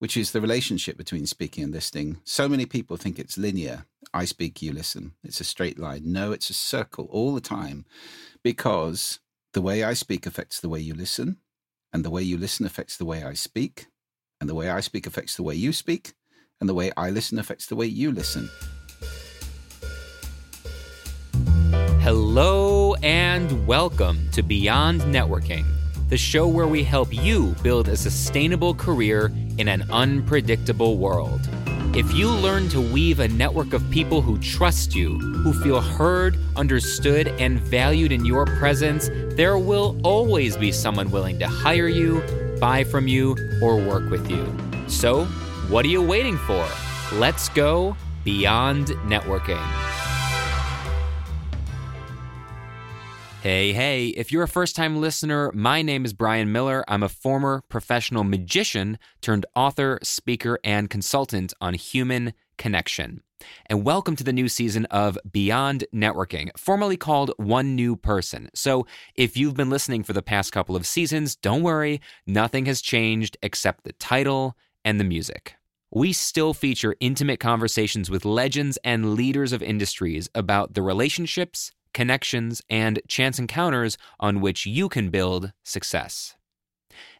which is the relationship between speaking and listening. So many people think it's linear. I speak, you listen. It's a straight line. No, it's a circle all the time because the way I speak affects the way you listen, and the way you listen affects the way I speak, and the way I speak affects the way you speak, and the way I listen affects the way you listen. Hello and welcome to Beyond Networking, the show where we help you build a sustainable career in an unpredictable world. If you learn to weave a network of people who trust you, who feel heard, understood, and valued in your presence, there will always be someone willing to hire you, buy from you, or work with you. So, what are you waiting for? Let's go beyond networking. Hey, hey, if you're a first time listener, my name is Brian Miller. I'm a former professional magician turned author, speaker, and consultant on human connection. And welcome to the new season of Beyond Networking, formerly called One New Person. So if you've been listening for the past couple of seasons, don't worry, nothing has changed except the title and the music. We still feature intimate conversations with legends and leaders of industries about the relationships connections, and chance encounters on which you can build success.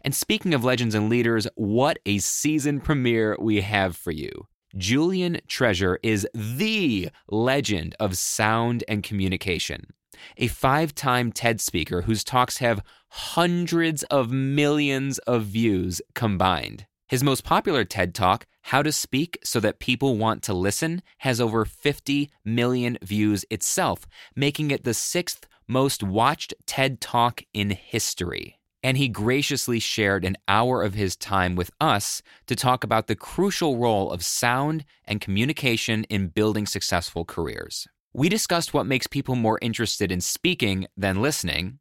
And speaking of legends and leaders, what a season premiere we have for you. Julian Treasure is the legend of sound and communication, a five time TED speaker whose talks have hundreds of millions of views combined. His most popular TED Talk, How to Speak So That People Want to Listen, has over 50 million views itself, making it the sixth most watched TED Talk in history. And he graciously shared an hour of his time with us to talk about the crucial role of sound and communication in building successful careers. We discussed what makes people more interested in speaking than listening,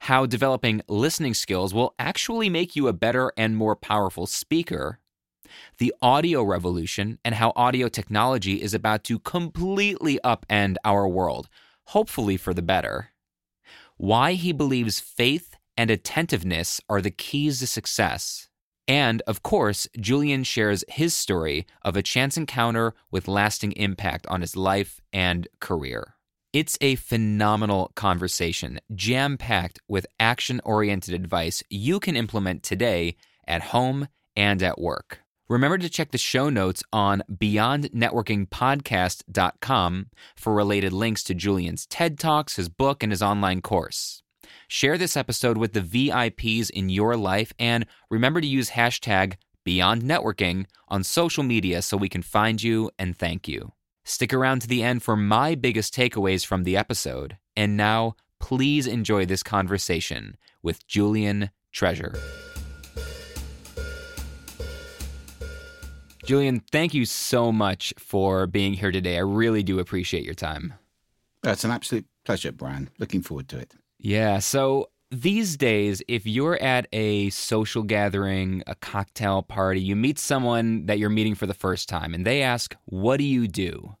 how developing listening skills will actually make you a better and more powerful speaker, the audio revolution, and how audio technology is about to completely upend our world, hopefully for the better, why he believes faith and attentiveness are the keys to success. And of course, Julian shares his story of a chance encounter with lasting impact on his life and career. It's a phenomenal conversation, jam packed with action oriented advice you can implement today at home and at work. Remember to check the show notes on beyondnetworkingpodcast.com for related links to Julian's TED Talks, his book, and his online course. Share this episode with the VIPs in your life and remember to use hashtag BeyondNetworking on social media so we can find you and thank you. Stick around to the end for my biggest takeaways from the episode. And now, please enjoy this conversation with Julian Treasure. Julian, thank you so much for being here today. I really do appreciate your time. It's an absolute pleasure, Brian. Looking forward to it. Yeah. So these days, if you're at a social gathering, a cocktail party, you meet someone that you're meeting for the first time and they ask, What do you do?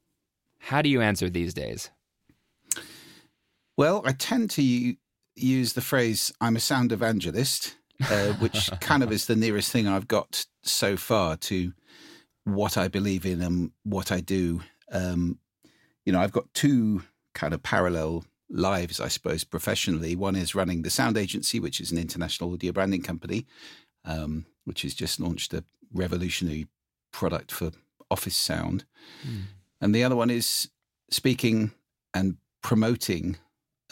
How do you answer these days? Well, I tend to use the phrase, I'm a sound evangelist, uh, which kind of is the nearest thing I've got so far to what I believe in and what I do. Um, you know, I've got two kind of parallel lives, I suppose, professionally. One is running the Sound Agency, which is an international audio branding company, um, which has just launched a revolutionary product for office sound. Mm. And the other one is speaking and promoting,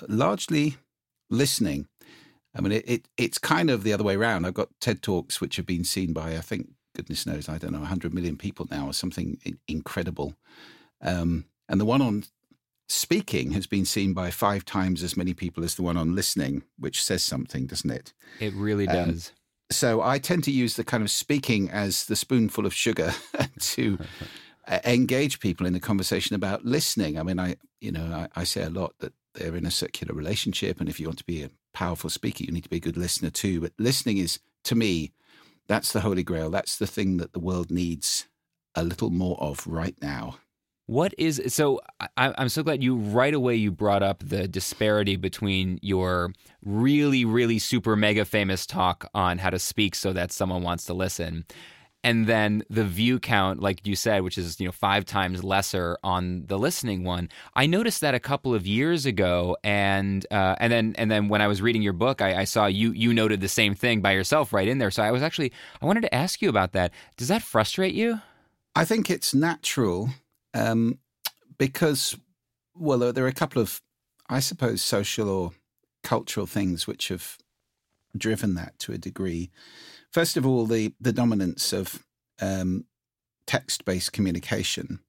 largely listening. I mean, it, it, it's kind of the other way around. I've got TED Talks, which have been seen by, I think, goodness knows, I don't know, 100 million people now or something incredible. Um, and the one on speaking has been seen by five times as many people as the one on listening, which says something, doesn't it? It really um, does. So I tend to use the kind of speaking as the spoonful of sugar to engage people in a conversation about listening. I mean, I you know I, I, say a lot that they're in a circular relationship, and if you want to be a powerful speaker, you need to be a good listener too. But listening is, to me, that's the holy grail. That's the thing that the world needs a little more of right now. What is so? I, I'm so glad you right away you brought up the disparity between your really, really super mega famous talk on how to speak so that someone wants to listen and then the view count like you said which is you know five times lesser on the listening one. I noticed that a couple of years ago and uh, and then and then when i was reading your book I, I, saw you you noted the same thing by yourself right in there. So i was actually i wanted to ask you about that. Does that frustrate you? I think it's natural um, because well there are a couple of i suppose social or cultural things which have driven that to a degree First of all, the the dominance of um, text based communication,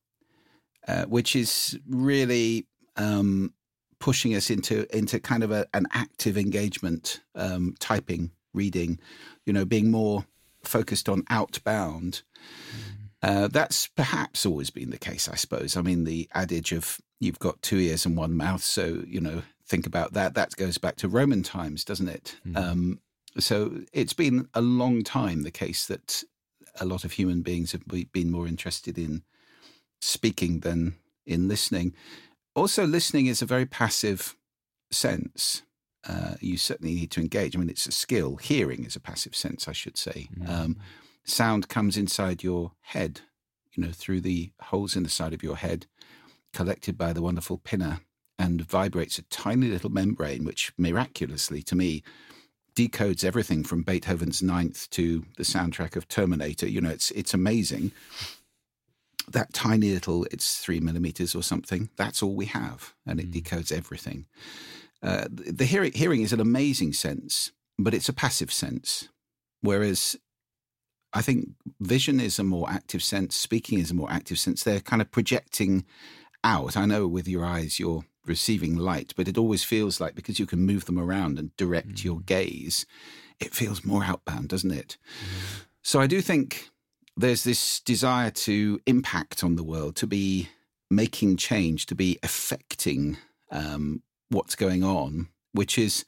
uh, which is really um, pushing us into into kind of a, an active engagement, um, typing, reading, you know, being more focused on outbound. Mm. Uh, that's perhaps always been the case, I suppose. I mean, the adage of you've got two ears and one mouth, so you know, think about that. That goes back to Roman times, doesn't it? Mm. Um, so it's been a long time the case that a lot of human beings have been more interested in speaking than in listening. Also, listening is a very passive sense. Uh, you certainly need to engage. I mean, it's a skill. Hearing is a passive sense, I should say. Mm-hmm. Um, sound comes inside your head, you know, through the holes in the side of your head, collected by the wonderful pinna, and vibrates a tiny little membrane, which miraculously, to me, decodes everything from Beethoven's Ninth to the soundtrack of Terminator. You know, it's it's amazing. That tiny little, it's three millimeters or something. That's all we have, and it mm. decodes everything. Uh, the hearing, hearing is an amazing sense, but it's a passive sense. Whereas I think vision is a more active sense, speaking is a more active sense. They're kind of projecting out. I know with your eyes, you're receiving light, but it always feels like because you can move them around and direct mm. your gaze, it feels more outbound, doesn't it? Mm. So I do think there's this desire to impact on the world, to be making change, to be affecting um, what's going on, which is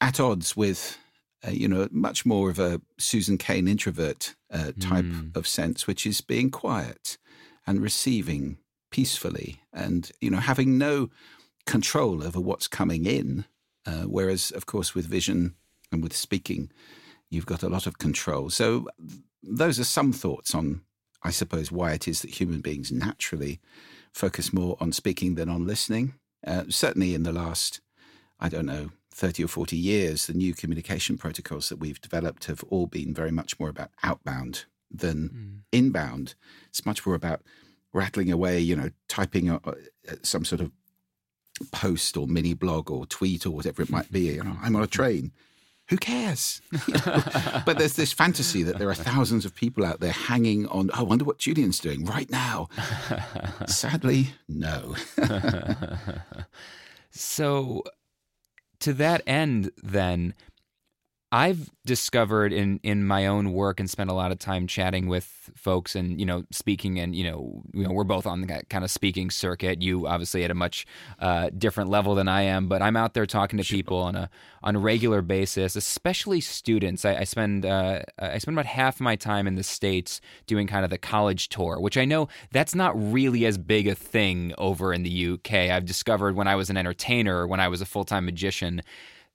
at odds with. Uh, you know, much more of a Susan Cain introvert uh, type mm. of sense, which is being quiet and receiving peacefully and, you know, having no control over what's coming in. Uh, whereas, of course, with vision and with speaking, you've got a lot of control. So, those are some thoughts on, I suppose, why it is that human beings naturally focus more on speaking than on listening. Uh, certainly, in the last, I don't know, 30 or 40 years, the new communication protocols that we've developed have all been very much more about outbound than mm. inbound. It's much more about rattling away, you know, typing uh, some sort of post or mini blog or tweet or whatever it might be. You know, I'm on a train. Who cares? but there's this fantasy that there are thousands of people out there hanging on. Oh, I wonder what Julian's doing right now. Sadly, no. so, to that end, then, I've discovered in in my own work and spent a lot of time chatting with folks and you know speaking and you know you know we're both on the kind of speaking circuit. You obviously at a much uh, different level than I am, but I'm out there talking to people on a on a regular basis, especially students. I, I spend uh, I spend about half my time in the states doing kind of the college tour, which I know that's not really as big a thing over in the UK. I've discovered when I was an entertainer, when I was a full time magician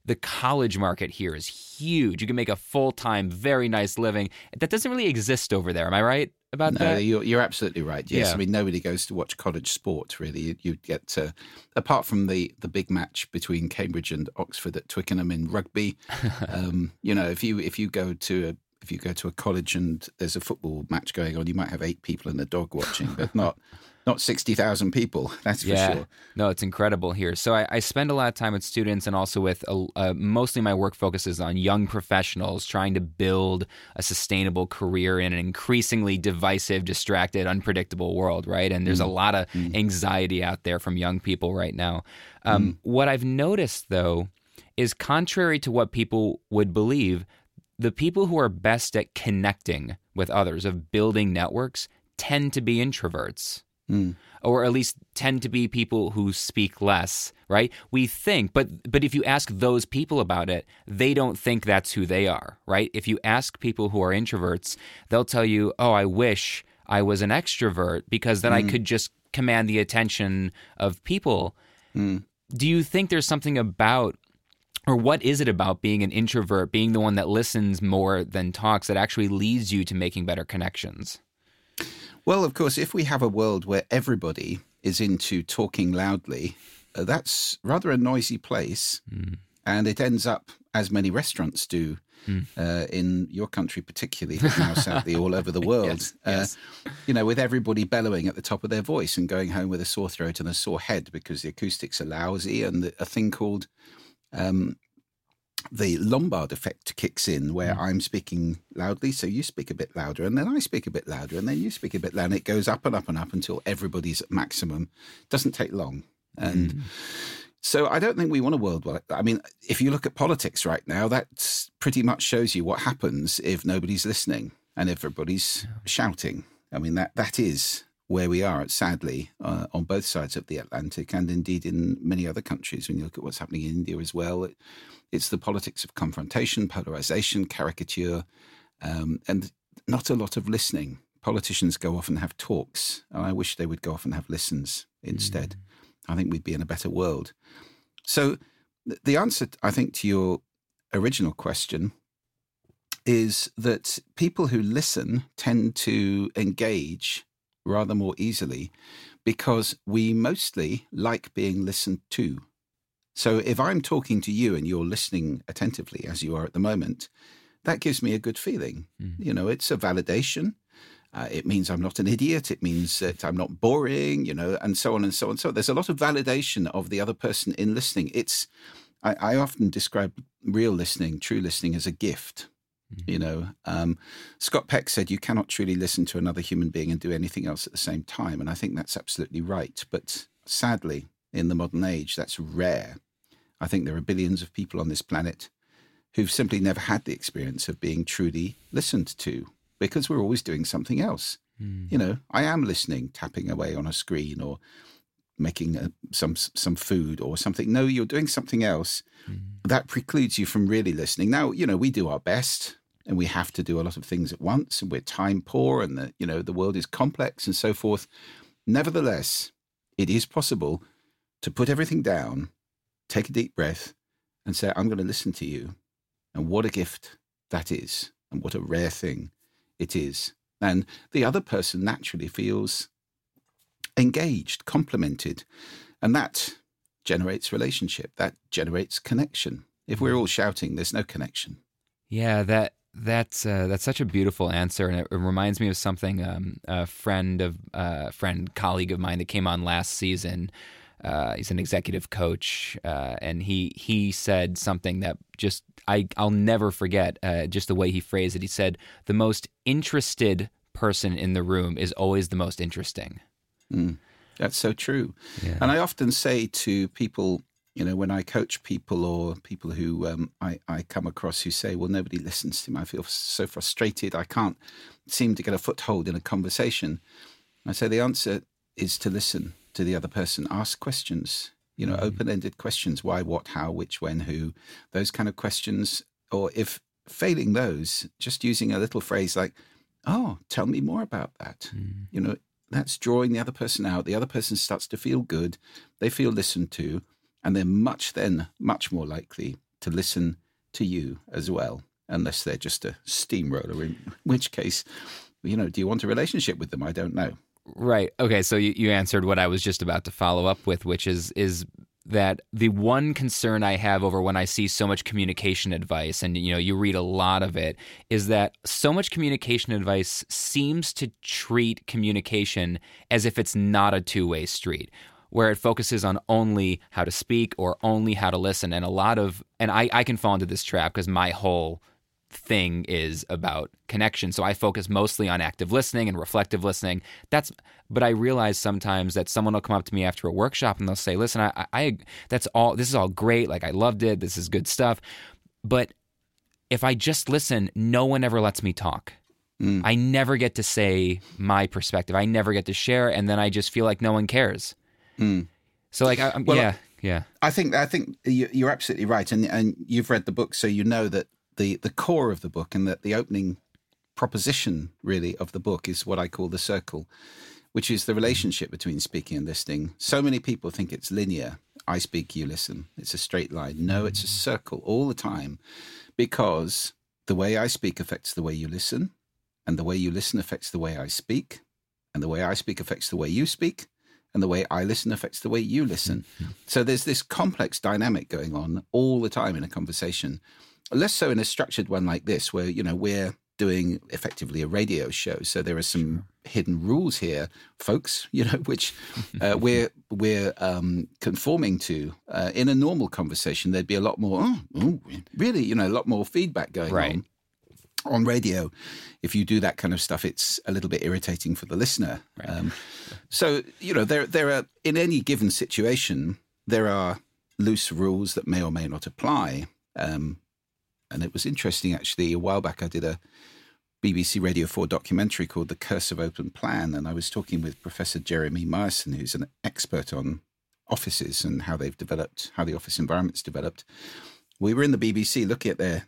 the college market here is huge. You can make a full time, very nice living. That doesn't really exist over there. Am I right about no, that? You're, you're absolutely right. Yes, yeah. I mean nobody goes to watch college sport really. You, you get to, apart from the the big match between Cambridge and Oxford at Twickenham in rugby. um, you know, if you if you go to a if you go to a college and there's a football match going on, you might have eight people and a dog watching, but not not 60,000 people, that's for sure. No, it's incredible here. So I, I, spend a lot of time with students and also with uh, mostly my work focuses on young professionals trying to build a sustainable career in an increasingly divisive, distracted, unpredictable world, right? And there's mm. a lot of mm. anxiety out there from young people right now. Um, mm. What I've noticed, though, is contrary to what people would believe, the people who are best at connecting with others, of building networks, tend to be introverts. Mm. Or at least tend to be people who speak less, right? We think, but but if you ask those people about it, they don't think that's who they are, right? If you ask people who are introverts, they'll tell you, "Oh, I wish I was an extrovert because then mm. I could just command the attention of people." Mm. Do you think there's something about or what is it about being an introvert, being the one that listens more than talks, that actually leads you to making better connections? Well, of course, if we have a world where everybody is into talking loudly, uh, that's rather a noisy place. Mm. And it ends up, as many restaurants do, mm. uh, in your country particularly, but now sadly all over the world, yes, uh, yes. you know, with everybody bellowing at the top of their voice and going home with a sore throat and a sore head because the acoustics are lousy and a thing called um, the Lombard effect kicks in where mm. I'm speaking loudly, so you speak a bit louder, and then I speak a bit louder, and then you speak a bit louder. And it goes up and up and up until everybody's at maximum. Doesn't take long. And mm. so I don't think we want a world where, I mean, if you look at politics right now, that pretty much shows you what happens if nobody's listening and everybody's yeah. shouting. I mean, that that is where we are, sadly, uh, on both sides of the Atlantic, and indeed in many other countries. When you look at what's happening in India as well, it, it's the politics of confrontation, polarization, caricature, um, and not a lot of listening. Politicians go off and have talks, and I wish they would go off and have listens instead. Mm. I think we'd be in a better world. So, the answer, I think, to your original question is that people who listen tend to engage rather more easily because we mostly like being listened to. So if I'm talking to you and you're listening attentively as you are at the moment, that gives me a good feeling. Mm. You know, it's a validation. Uh, it means I'm not an idiot. It means that I'm not boring, you know, and so on and so on. So there's a lot of validation of the other person in listening. It's, I, I often describe real listening, true listening, as a gift. You know, um, Scott Peck said you cannot truly listen to another human being and do anything else at the same time. And I think that's absolutely right. But sadly, in the modern age, that's rare. I think there are billions of people on this planet who've simply never had the experience of being truly listened to because we're always doing something else. Mm. You know, I am listening, tapping away on a screen or making a, some some food or something. No, you're doing something else. Mm. That precludes you from really listening. Now, you know, we do our best and we have to do a lot of things at once and we're time poor and the you know the world is complex and so forth. Nevertheless it is possible to put everything down take a deep breath and say i'm going to listen to you and what a gift that is and what a rare thing it is. And the other person naturally feels engaged complimented and that generates relationship that generates connection. If we're all shouting there's no connection. Yeah that that's uh, that's such a beautiful answer, and it, it reminds me of something um, a friend of uh, friend colleague of mine that came on last season. Uh, he's an executive coach, uh, and he he said something that just I I'll never forget. Uh, just the way he phrased it, he said, "The most interested person in the room is always the most interesting." Mm, that's so true, yeah. and I often say to people you know, when I coach people or people who um, I, I come across who say, well, nobody listens to me, I feel so frustrated. I can't seem to get a foothold in a conversation. I say the answer is to listen to the other person, ask questions, you know, mm-hmm. open ended questions why, what, how, which, when, who, those kind of questions. Or if failing those, just using a little phrase like, oh, tell me more about that. Mm. You know, that's drawing the other person out. The other person starts to feel good. They feel listened to and they're much then much more likely to listen to you as well, unless they're just a steamroller. In which case, you know, do you want a relationship with them? I don't know. Right. Okay. So you, you answered what I was just about to follow up with, which is is that the one concern I have over when I see so much communication advice, and you know, you read a lot of it, is that so much communication advice seems to treat communication as if it's not a two way street where it focuses on only how to speak or only how to listen. And a lot of, and I, I can fall into this trap because my whole thing is about connection. So I focus mostly on active listening and reflective listening. That's, but I realize sometimes that someone will come up to me after a workshop and they'll say, listen, I, I, that's all, this is all great. Like I loved it. This is good stuff. But if I just listen, no one ever lets me talk. Mm. I never get to say my perspective. I never get to share. And then I just feel like no one cares. Mm. So like, I, well, yeah, yeah. I think I think you're absolutely right, and and you've read the book, so you know that the the core of the book and that the opening proposition really of the book is what I call the circle, which is the relationship between speaking and listening. So many people think it's linear, I speak, you listen. It's a straight line. No, it's a circle all the time because the way I speak affects the way you listen, and the way you listen affects the way I speak, and the way I speak affects the way you speak, and the way I listen affects the way you listen. So there's this complex dynamic going on all the time in a conversation. Less so in a structured one like this, where you know we're doing effectively a radio show. So there are some hidden rules here, folks. You know, which uh, we're we're um, conforming to. Uh, in a normal conversation, there'd be a lot more. Oh, oh, really? You know, a lot more feedback going Right. on. On radio, if you do that kind of stuff, it's a little bit irritating for the listener. Um, so you know, there there are in any given situation there are loose rules that may or may not apply. Um, and it was interesting actually. A while back, I did a BBC Radio 4 documentary called The Curse of Open Plan. And I was talking with Professor Jeremy Myerson, who's an expert on offices and how they've developed, how the office environment's developed. We were in the BBC looking at their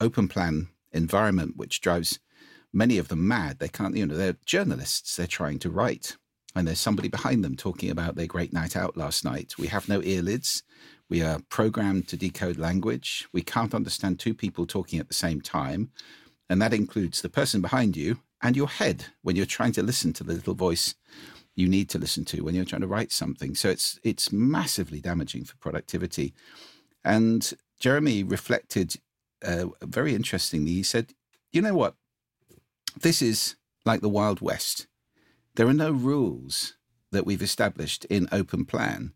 open plan environment, which drives many of them mad. They can't, you know, they're journalists, they're trying to write. And there's somebody behind them talking about their great night out last night. We have no earlids. We are programmed to decode language. We can't understand two people talking at the same time. And that includes the person behind you and your head when you're trying to listen to the little voice you need to listen to when you're trying to write something. So it's it's massively damaging for productivity. And Jeremy reflected uh, very interestingly. He said, "You know what? This is like the Wild West. There are no rules that we've established in open plan.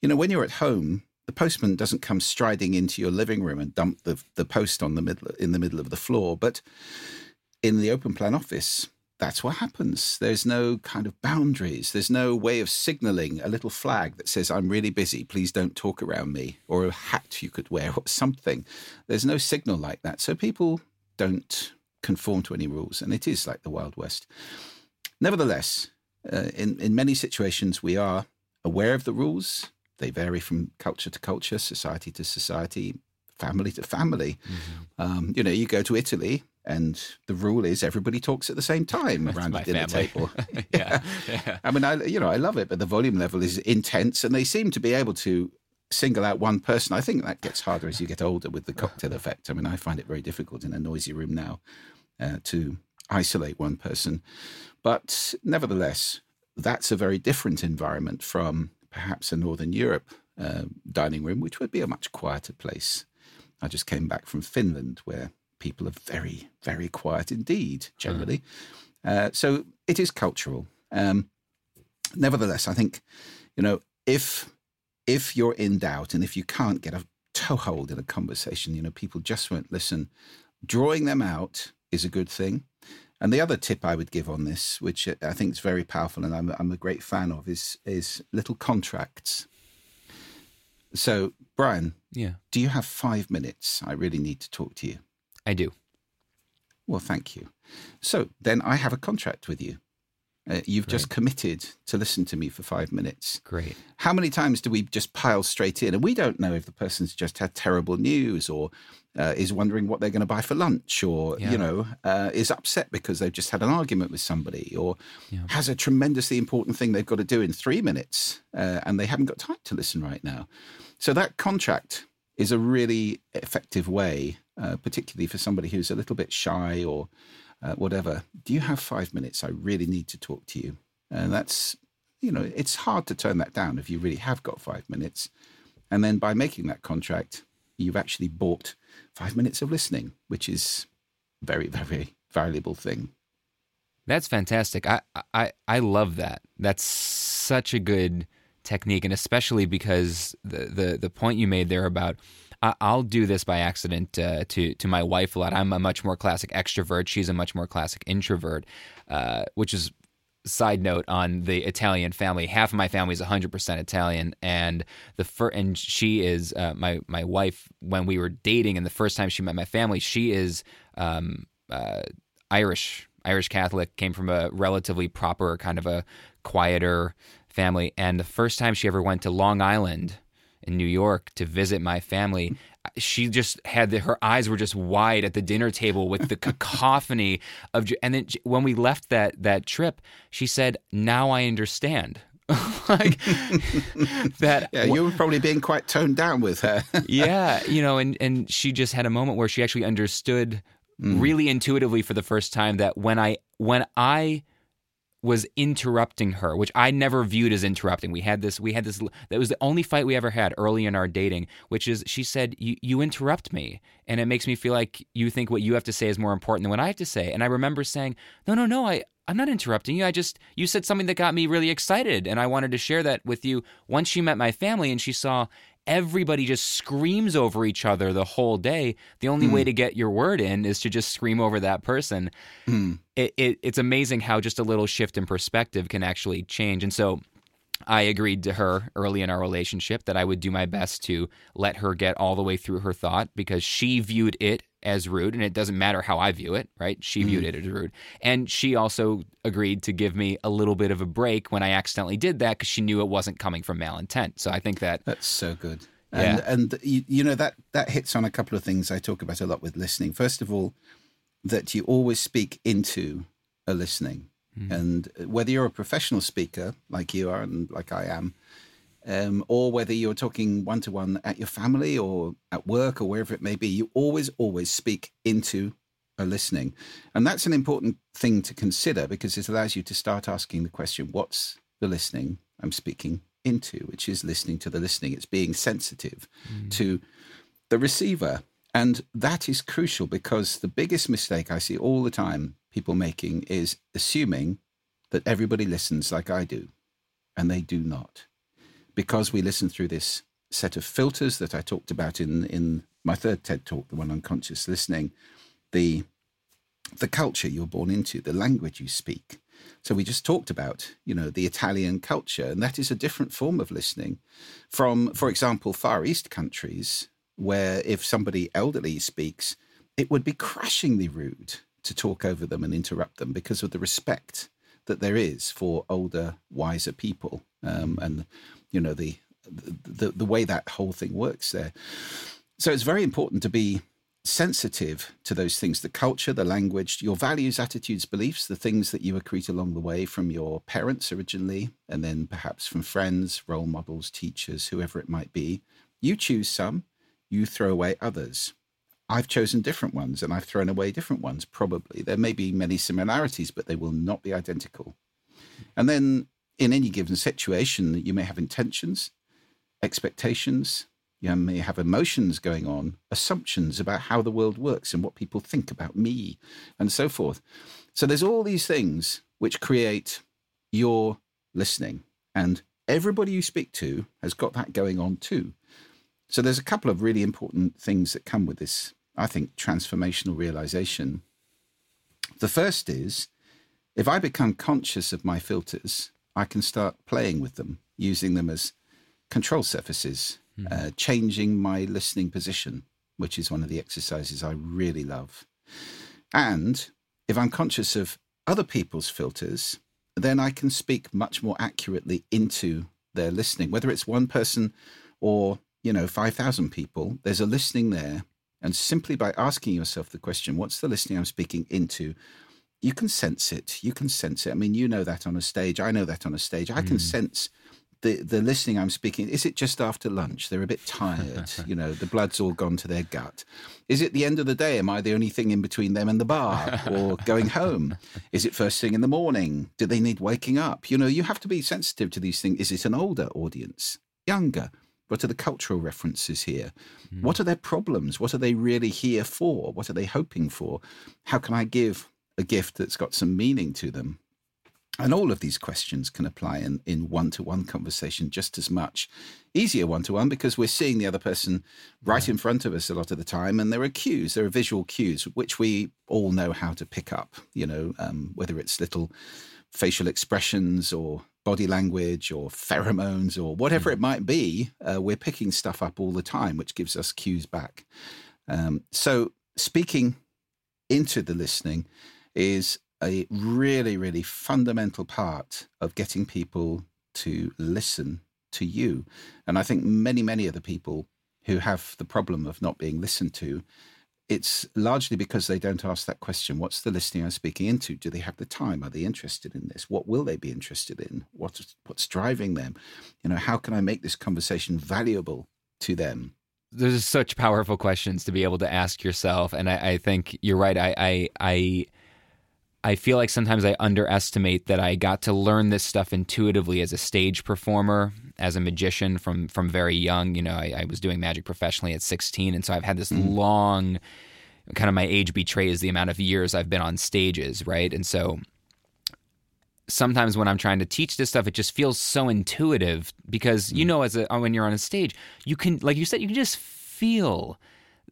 You know, when you're at home, the postman doesn't come striding into your living room and dump the the post on the middle in the middle of the floor, but in the open plan office, that's what happens. There's no kind of boundaries. There's no way of signaling a little flag that says, I'm really busy, please don't talk around me, or a hat you could wear, or something. There's no signal like that. So people don't conform to any rules, and it is like the Wild West. Nevertheless, uh, in, in many situations, we are aware of the rules. They vary from culture to culture, society to society, family to family. Um, you know, you go to Italy, and the rule is everybody talks at the same time around the dinner family. table. yeah. yeah. I mean, I you know I love it, but the volume level is intense, and they seem to be able to single out one person. I think that gets harder as you get older with the cocktail effect. I mean, I find it very difficult in a noisy room now uh, to isolate one person, but nevertheless, that's a very different environment from perhaps a Northern Europe uh, dining room, which would be a much quieter place. I just came back from Finland, where people are very, very quiet indeed, generally. Uh, so it is cultural. Um, nevertheless, I think you know if if you're in doubt and if you can't get a toehold in a conversation, you know people just won't listen. Drawing them out is a good thing. And the other tip I would give on this, which I think is very powerful and I'm, I'm a great fan of, is is little contracts. So, Brian, Yeah. do you have five minutes? I really need to talk to you. I do. Well, thank you. So then I have a contract with you. Uh, you've just committed to listen to me for five minutes. Great. How many times do we just pile straight in? And we don't know if the person's just had terrible news or uh, is wondering what they're going to buy for lunch or, Yeah. you know, uh, is upset because they've just had an argument with somebody or Yeah. has a tremendously important thing they've got to do in three minutes uh, and they haven't got time to listen right now. So that contract is a really effective way, uh, particularly for somebody who's a little bit shy or uh, whatever. Do you have five minutes? I really need to talk to you. And that's, you know, it's hard to turn that down if you really have got five minutes. And then by making that contract, you've actually bought five minutes of listening, which is very, very valuable thing. That's fantastic. I, I I love that. That's such a good technique, and especially because the the, the point you made there about I, I'll do this by accident uh, to to my wife a lot. I'm a much more classic extrovert. She's a much more classic introvert, uh, which is side note on the Italian family. Half of my family is 100% Italian, and the fir- and she is uh, my my wife. When we were dating, and the first time she met my family, she is um, uh, Irish, Irish Catholic. Came from a relatively proper kind of a quieter family, and the first time she ever went to Long Island in New York to visit my family. She just had the, her eyes were just wide at the dinner table with the cacophony of, and then when we left that that trip, she said, "Now I understand." like that. Yeah, you were probably being quite toned down with her. yeah, you know, and and she just had a moment where she actually understood mm. really intuitively for the first time that when I when I was interrupting her, which I never viewed as interrupting. We had this, we had this, that was the only fight we ever had early in our dating, which is she said, you, interrupt me. And it makes me feel like you think what you have to say is more important than what I have to say. And I remember saying, no, no, no, I, I'm not interrupting you. I just, you said something that got me really excited. And I wanted to share that with you. Once she met my family and she saw everybody just screams over each other the whole day. The only mm. way to get your word in is to just scream over that person. Mm. It, it, it's amazing how just a little shift in perspective can actually change. And so I agreed to her early in our relationship that I would do my best to let her get all the way through her thought because she viewed it as rude and it doesn't matter how I view it, right? She viewed mm-hmm. it as rude. And she also agreed to give me a little bit of a break when I accidentally did that because she knew it wasn't coming from malintent. So I think that That's so good. And yeah. and you, you know that that hits on a couple of things I talk about a lot with listening. First of all, that you always speak into a listening. Mm. And whether you're a professional speaker like you are and like I am, um, or whether you're talking one to one at your family or at work or wherever it may be, you always, always speak into a listening. And that's an important thing to consider because it allows you to start asking the question what's the listening I'm speaking into, which is listening to the listening. It's being sensitive mm. to the receiver. And that is crucial because the biggest mistake I see all the time people making is assuming that everybody listens like I do, and they do not. Because we listen through this set of filters that I talked about in, in my third TED talk, the one on conscious listening, the the culture you're born into, the language you speak. So we just talked about, you know, the Italian culture, and that is a different form of listening from, for example, Far East countries, where if somebody elderly speaks, it would be crashingly rude to talk over them and interrupt them because of the respect that there is for older, wiser people, um, and you know the, the the way that whole thing works there. So it's very important to be sensitive to those things the culture, the language, your values, attitudes, beliefs, the things that you accrete along the way from your parents originally, and then perhaps from friends, role models, teachers, whoever it might be. You choose some, you throw away others. I've chosen different ones and I've thrown away different ones, probably. There may be many similarities, but they will not be identical. And then in any given situation, you may have intentions, expectations, you may have emotions going on, assumptions about how the world works and what people think about me, and so forth. So there's all these things which create your listening. And everybody you speak to has got that going on too. So there's a couple of really important things that come with this I think, transformational realization. The first is if I become conscious of my filters, I can start playing with them, using them as control surfaces, mm. uh, changing my listening position, which is one of the exercises I really love. And if I'm conscious of other people's filters, then I can speak much more accurately into their listening, whether it's one person or, you know, 5,000 people, there's a listening there and simply by asking yourself the question, what's the listening I'm speaking into? You can sense it. You can sense it. I mean, you know that on a stage. I know that on a stage. I can mm. sense the the listening I'm speaking. Is it just after lunch? They're a bit tired. you know, the blood's all gone to their gut. Is it the end of the day? Am I the only thing in between them and the bar or going home? Is it first thing in the morning? Do they need waking up? You know, you have to be sensitive to these things. Is it an older audience? Younger? What are the cultural references here? Mm. What are their problems? What are they really here for? What are they hoping for? How can I give a gift that's got some meaning to them? And all of these questions can apply in, in one-to-one conversation just as much. Easier one-to-one because we're seeing the other person right in front of us a lot of the time, and there are cues, there are visual cues which we all know how to pick up. You know, um, whether it's little facial expressions or body language or pheromones or whatever mm. it might be, uh, we're picking stuff up all the time, which gives us cues back. Um, so, speaking into the listening is a really, really fundamental part of getting people to listen to you. And I think many, many of the people who have the problem of not being listened to it's largely because they don't ask that question what's the listening i'm speaking into? Do they have the time? Are they interested in this? What will they be interested in? What's what's driving them? You know how can i make this conversation valuable to them? There's such powerful questions to be able to ask yourself. And i, I think you're right. I, I i I feel like sometimes I underestimate that I got to learn this stuff intuitively as a stage performer, as a magician from from very young. You know, I, I was doing magic professionally at 16, and so I've had this mm. long kind of my age betrays the amount of years I've been on stages, right? And so sometimes when I'm trying to teach this stuff, it just feels so intuitive because you mm. know, as a, when you're on a stage, you can, like you said, you can just feel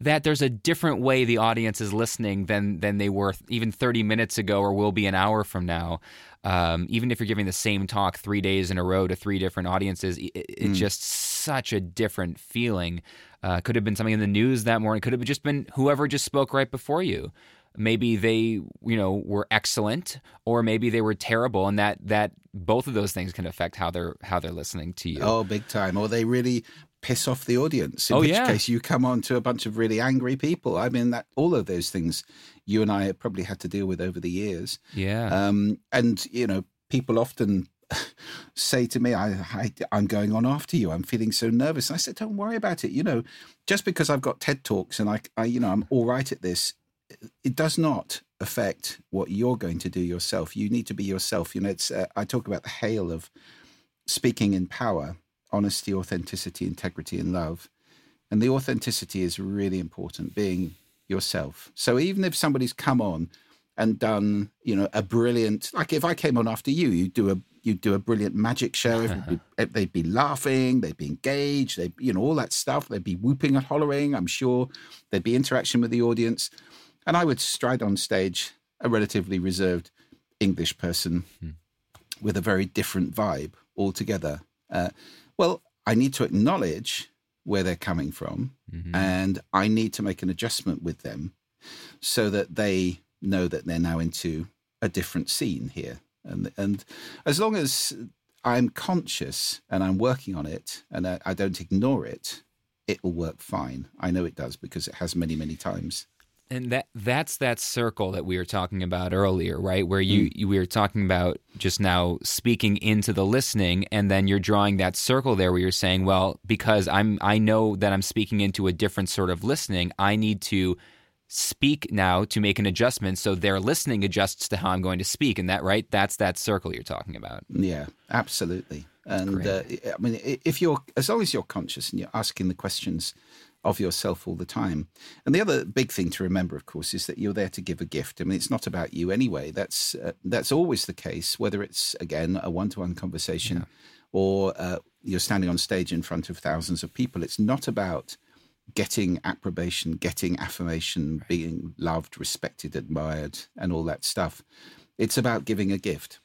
that there's a different way the audience is listening than than they were even 30 minutes ago or will be an hour from now. Um, even if you're giving the same talk three days in a row to three different audiences, it, it's mm. just such a different feeling. Uh, could have been something in the news that morning. Could have just been whoever just spoke right before you. Maybe they, you know, were excellent, or maybe they were terrible, and that that both of those things can affect how they're how they're listening to you. Oh, big time! Or they really piss off the audience. In oh, which yeah. case, you come on to a bunch of really angry people. I mean, that all of those things you and I have probably had to deal with over the years. Yeah. Um, and you know, people often say to me, I, I, am going on after you. I'm feeling so nervous. And I said, don't worry about it. You know, just because I've got TED Talks and I, I you know, I'm all right at this, it does not affect what you're going to do yourself. You need to be yourself. You know, it's, uh, I talk about the hail of speaking in power honesty, authenticity, integrity, and love. And the authenticity is really important, being yourself. So even if somebody's come on and done, you know, a brilliant, like if I came on after you, you do a you'd do a brilliant magic show. Be, they'd be laughing, they'd be engaged, they, you know, all that stuff. They'd be whooping and hollering. I'm sure there'd be interaction with the audience, and I would stride on stage, a relatively reserved English person, hmm. with a very different vibe altogether. Uh, well, I need to acknowledge where they're coming from mm-hmm. and I need to make an adjustment with them so that they know that they're now into a different scene here. And, and as long as I'm conscious and I'm working on it and I, I don't ignore it, it will work fine. I know it does because it has many, many times and that that's that circle that we were talking about earlier right? Where you, mm. you, we were talking about just now speaking into the listening and then you're drawing that circle there where you're saying well because i'm i know that i'm speaking into a different sort of listening i need to speak now to make an adjustment so their listening adjusts to how i'm going to speak. And that right? That's that circle you're talking about. Yeah absolutely. And uh, i mean if you're as long as you're conscious and you're asking the questions of yourself all the time. And the other big thing to remember, of course, is that you're there to give a gift. I mean, it's not about you anyway. That's uh, that's always the case, whether it's again a one-to-one conversation yeah. or uh, you're standing on stage in front of thousands of people. It's not about getting approbation, getting affirmation, right. being loved, respected, admired, and all that stuff. It's about giving a gift.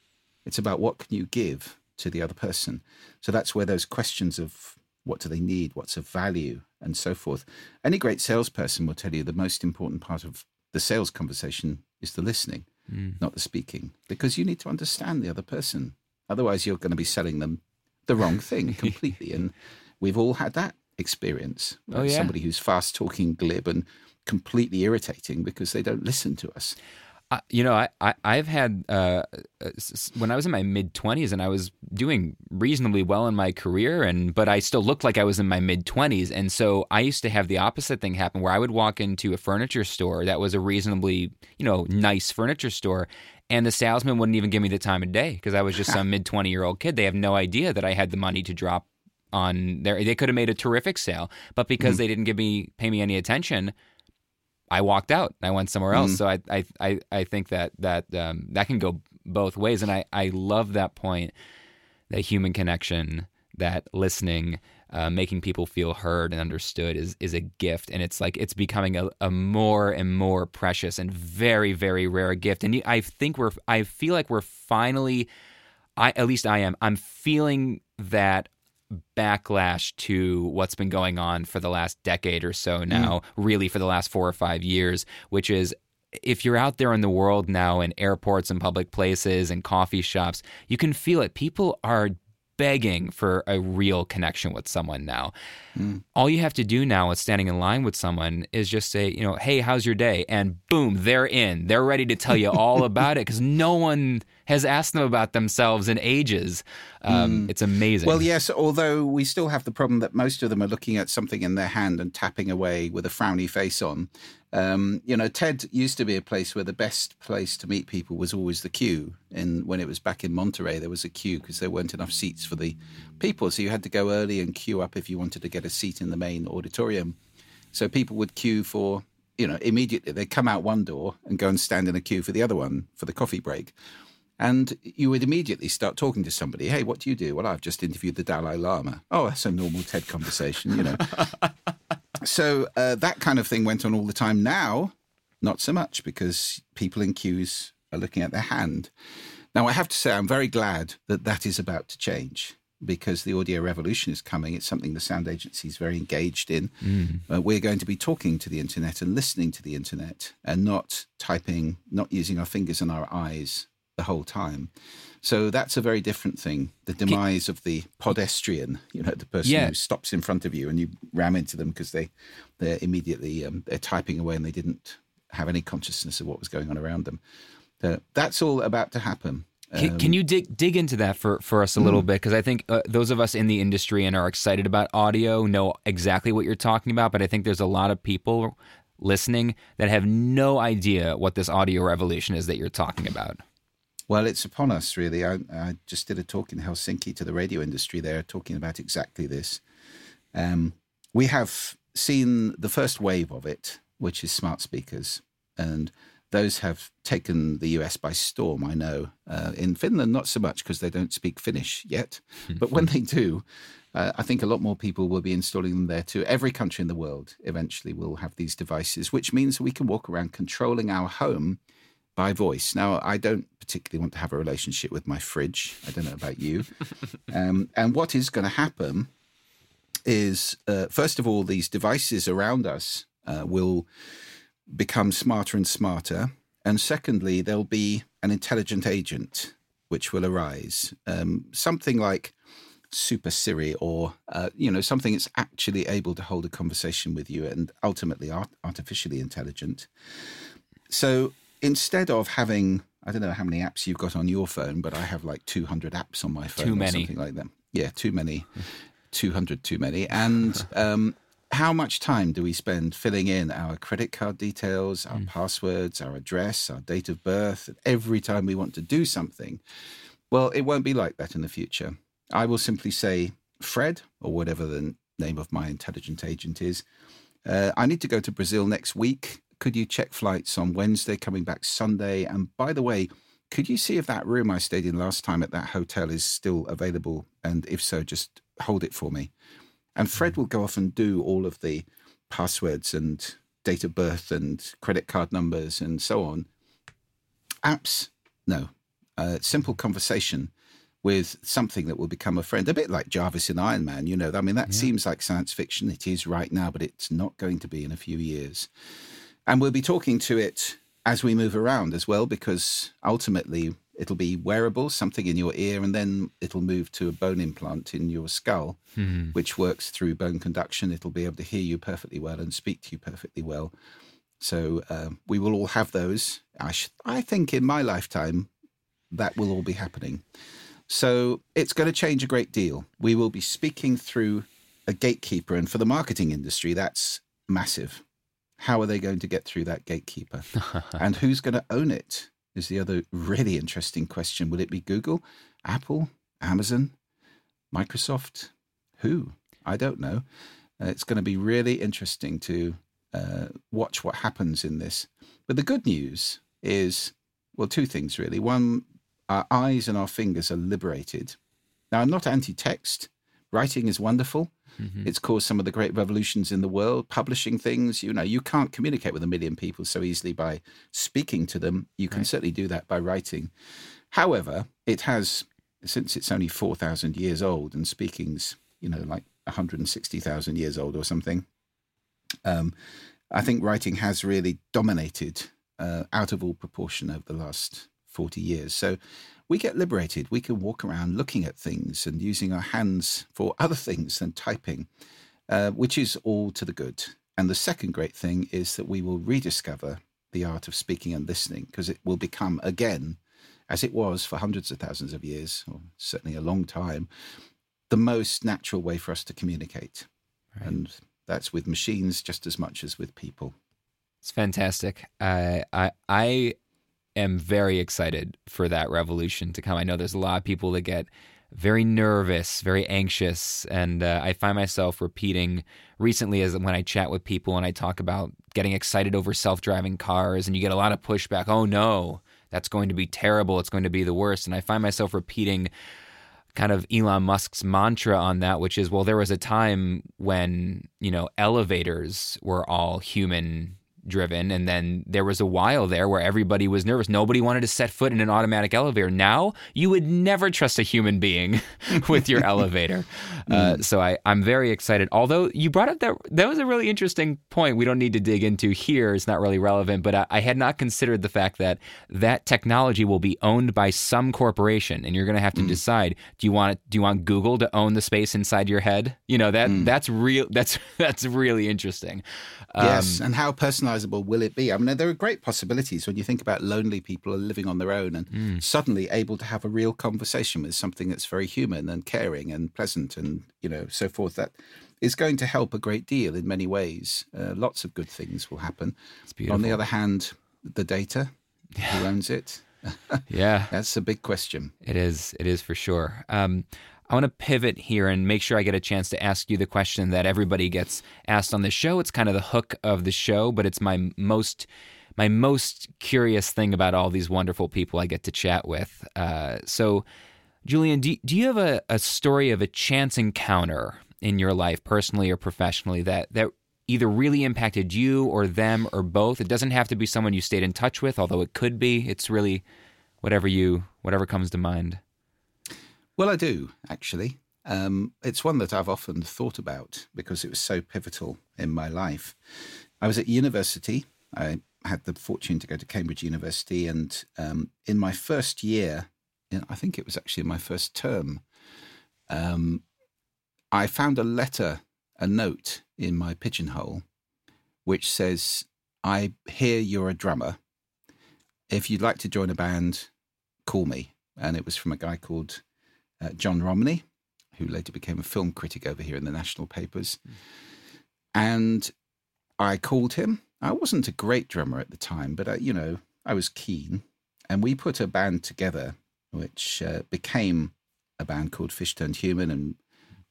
It's about what can you give to the other person. So that's where those questions of what do they need, what's of value, and so forth. Any great salesperson will tell you the most important part of the sales conversation is the listening, mm. not the speaking, because you need to understand the other person. Otherwise, you're going to be selling them the wrong thing completely. and we've all had that experience. Oh, yeah. Somebody who's fast talking, glib, and completely irritating because they don't listen to us you know, I, I have had uh, uh when I was in my mid twenties and I was doing reasonably well in my career, and but I still looked like I was in my mid twenties, and so I used to have the opposite thing happen where I would walk into a furniture store that was a reasonably you know nice furniture store, and the salesman wouldn't even give me the time of day because I was just some mid twenty year old kid. They have no idea that I had the money to drop on there. They could have made a terrific sale, but because mm. they didn't give me pay me any attention I walked out. I went somewhere else. Mm. So I, I, I, I think that that um, that can go both ways, and I, I love that point, that human connection, that listening, uh, making people feel heard and understood is is a gift, and it's like it's becoming a, a more and more precious and very very rare gift. And I think we're I feel like we're finally, I at least I am. I'm feeling that backlash to what's been going on for the last decade or so mm. now, mm. really for the last four or five years, which is if you're out there in the world now in airports and public places and coffee shops, you can feel it. People are begging for a real connection with someone now. Mm. All you have to do now with standing in line with someone is just say, you know, hey, how's your day? And boom, they're in. They're ready to tell you all about it because no one has asked them about themselves in ages. Um, It's amazing. Well, yes, although we still have the problem that most of them are looking at something in their hand and tapping away with a frowny face on. Um, you know, TED used to be a place where the best place to meet people was always the queue. And when it was back in Monterey, there was a queue because there weren't enough seats for the people. So you had to go early and queue up if you wanted to get a seat in the main auditorium. So people would queue for, you know, immediately they'd come out one door and go and stand in a queue for the other one for the coffee break. And you would immediately start talking to somebody. Hey, what do you do? Well, I've just interviewed the Dalai Lama. Oh, that's a normal TED conversation, you know. so uh, that kind of thing went on all the time. Now, not so much because people in queues are looking at their hand. Now, I have to say, I'm very glad that that is about to change because the audio revolution is coming. It's something the sound agency is very engaged in. Mm. Uh, we're going to be talking to the internet and listening to the internet and not typing, not using our fingers and our eyes the whole time. So that's a very different thing. The demise of the pedestrian, you know, the person Yeah. who stops in front of you and you ram into them because they they're immediately um, they're typing away and they didn't have any consciousness of what was going on around them. Uh, that's all about to happen. Can, can you dig dig into that for, for us a little bit? Because I think uh, those of us in the industry and are excited about audio know exactly what you're talking about. But I think there's a lot of people listening that have no idea what this audio revolution is that you're talking about. Well, it's upon us, really. I, I just did a talk in Helsinki to the radio industry there, talking about exactly this. Um, we have seen the first wave of it, which is smart speakers, and those have taken the US by storm. I know uh, in Finland, not so much because they don't speak Finnish yet, but when they do, uh, I think a lot more people will be installing them there too. Every country in the world eventually will have these devices, which means we can walk around controlling our home by voice. Now, I don't particularly want to have a relationship with my fridge. I don't know about you. um, and what is going to happen is, uh, first of all, these devices around us uh, will become smarter and smarter. And secondly, there'll be an intelligent agent which will arise. Um, something like Super Siri or, uh, you know, something that's actually able to hold a conversation with you and ultimately art- artificially intelligent. So instead of having, I don't know how many apps you've got on your phone, but I have like 200 apps on my phone. Too or many. Something like that. Yeah, too many. 200 too many. And um, how much time do we spend filling in our credit card details, our passwords, our address, our date of birth every time we want to do something? Well, it won't be like that in the future. I will simply say, Fred, or whatever the name of my intelligent agent is, uh, I need to go to Brazil next week. Could you check flights on Wednesday, coming back Sunday? And by the way, could you see if that room I stayed in last time at that hotel is still available? And if so, just hold it for me. And Fred will go off and do all of the passwords and date of birth and credit card numbers and so on. Apps, no. Uh, simple conversation with something that will become a friend, a bit like Jarvis in Iron Man. You know, I mean, that seems like science fiction. It is right now, but it's not going to be in a few years. And we'll be talking to it as we move around as well, because ultimately it'll be wearable, something in your ear, and then it'll move to a bone implant in your skull, which works through bone conduction. It'll be able to hear you perfectly well and speak to you perfectly well. So uh, we will all have those. I, sh- I think in my lifetime that will all be happening. So it's going to change a great deal. We will be speaking through a gatekeeper, and for the marketing industry, that's massive. How are they going to get through that gatekeeper? and who's going to own it? Is the other really interesting question. Will it be Google, Apple, Amazon, Microsoft? Who? I don't know. Uh, it's going to be really interesting to uh, watch what happens in this. But the good news is well, two things really. One, our eyes and our fingers are liberated. Now, I'm not anti text. Writing is wonderful. It's caused some of the great revolutions in the world. Publishing things, you know, you can't communicate with a million people so easily by speaking to them. You can certainly do that by writing. However, it has, since it's only 4,000 years old and speaking's, you know, like 160,000 years old or something, um, I think writing has really dominated uh, out of all proportion over the last 40 years. So we get liberated. We can walk around looking at things and using our hands for other things than typing, uh, which is all to the good. And the second great thing is that we will rediscover the art of speaking and listening because it will become again, as it was for hundreds of thousands of years, or certainly a long time, the most natural way for us to communicate. Right. And that's with machines just as much as with people. It's fantastic. I I I am very excited for that revolution to come. I know there's a lot of people that get very nervous, very anxious, and uh, I find myself repeating recently as when I chat with people and I talk about getting excited over self-driving cars, and you get a lot of pushback. Oh no, that's going to be terrible. It's going to be the worst. And I find myself repeating kind of Elon Musk's mantra on that, which is, well, there was a time when you know elevators were all human driven and then there was a while there where everybody was nervous. Nobody wanted to set foot in an automatic elevator. Now you would never trust a human being with your elevator. Uh, mm. so I, i'm very excited. Although you brought up that that was a really interesting point we don't need to dig into here. It's not really relevant but I, I had not considered the fact that that technology will be owned by some corporation and you're going to have to mm. decide do you want do you want google to own the space inside your head? You know that mm. that's real that's that's really interesting. Um, yes and how personalized recognizable will it be? I mean, there are great possibilities when you think about lonely people are living on their own and mm. suddenly able to have a real conversation with something that's very human and caring and pleasant and, you know, so forth. That is going to help a great deal in many ways. Uh, lots of good things will happen. On the other hand, the data, yeah. who owns it? yeah. That's a big question. It is. It is for sure. Um, I want to pivot here and make sure I get a chance to ask you the question that everybody gets asked on the show. It's kind of the hook of the show, but it's my most my most curious thing about all these wonderful people I get to chat with. Uh, so, Julian, do, do you have a, a story of a chance encounter in your life, personally or professionally, that that either really impacted you or them or both? It doesn't have to be someone you stayed in touch with, although it could be. It's really whatever you whatever comes to mind. Well, I do actually. Um, it's one that I've often thought about because it was so pivotal in my life. I was at university. I had the fortune to go to Cambridge University, and um, in my first year, I think it was actually in my first term, um, I found a letter, a note in my pigeonhole, which says, "I hear you're a drummer. If you'd like to join a band, call me." And it was from a guy called uh, John Romney, who later became a film critic over here in the national papers. Mm. And I called him. I wasn't a great drummer at the time, but, I, uh, you know, I was keen. And we put a band together, which uh, became a band called Fish Turned Human and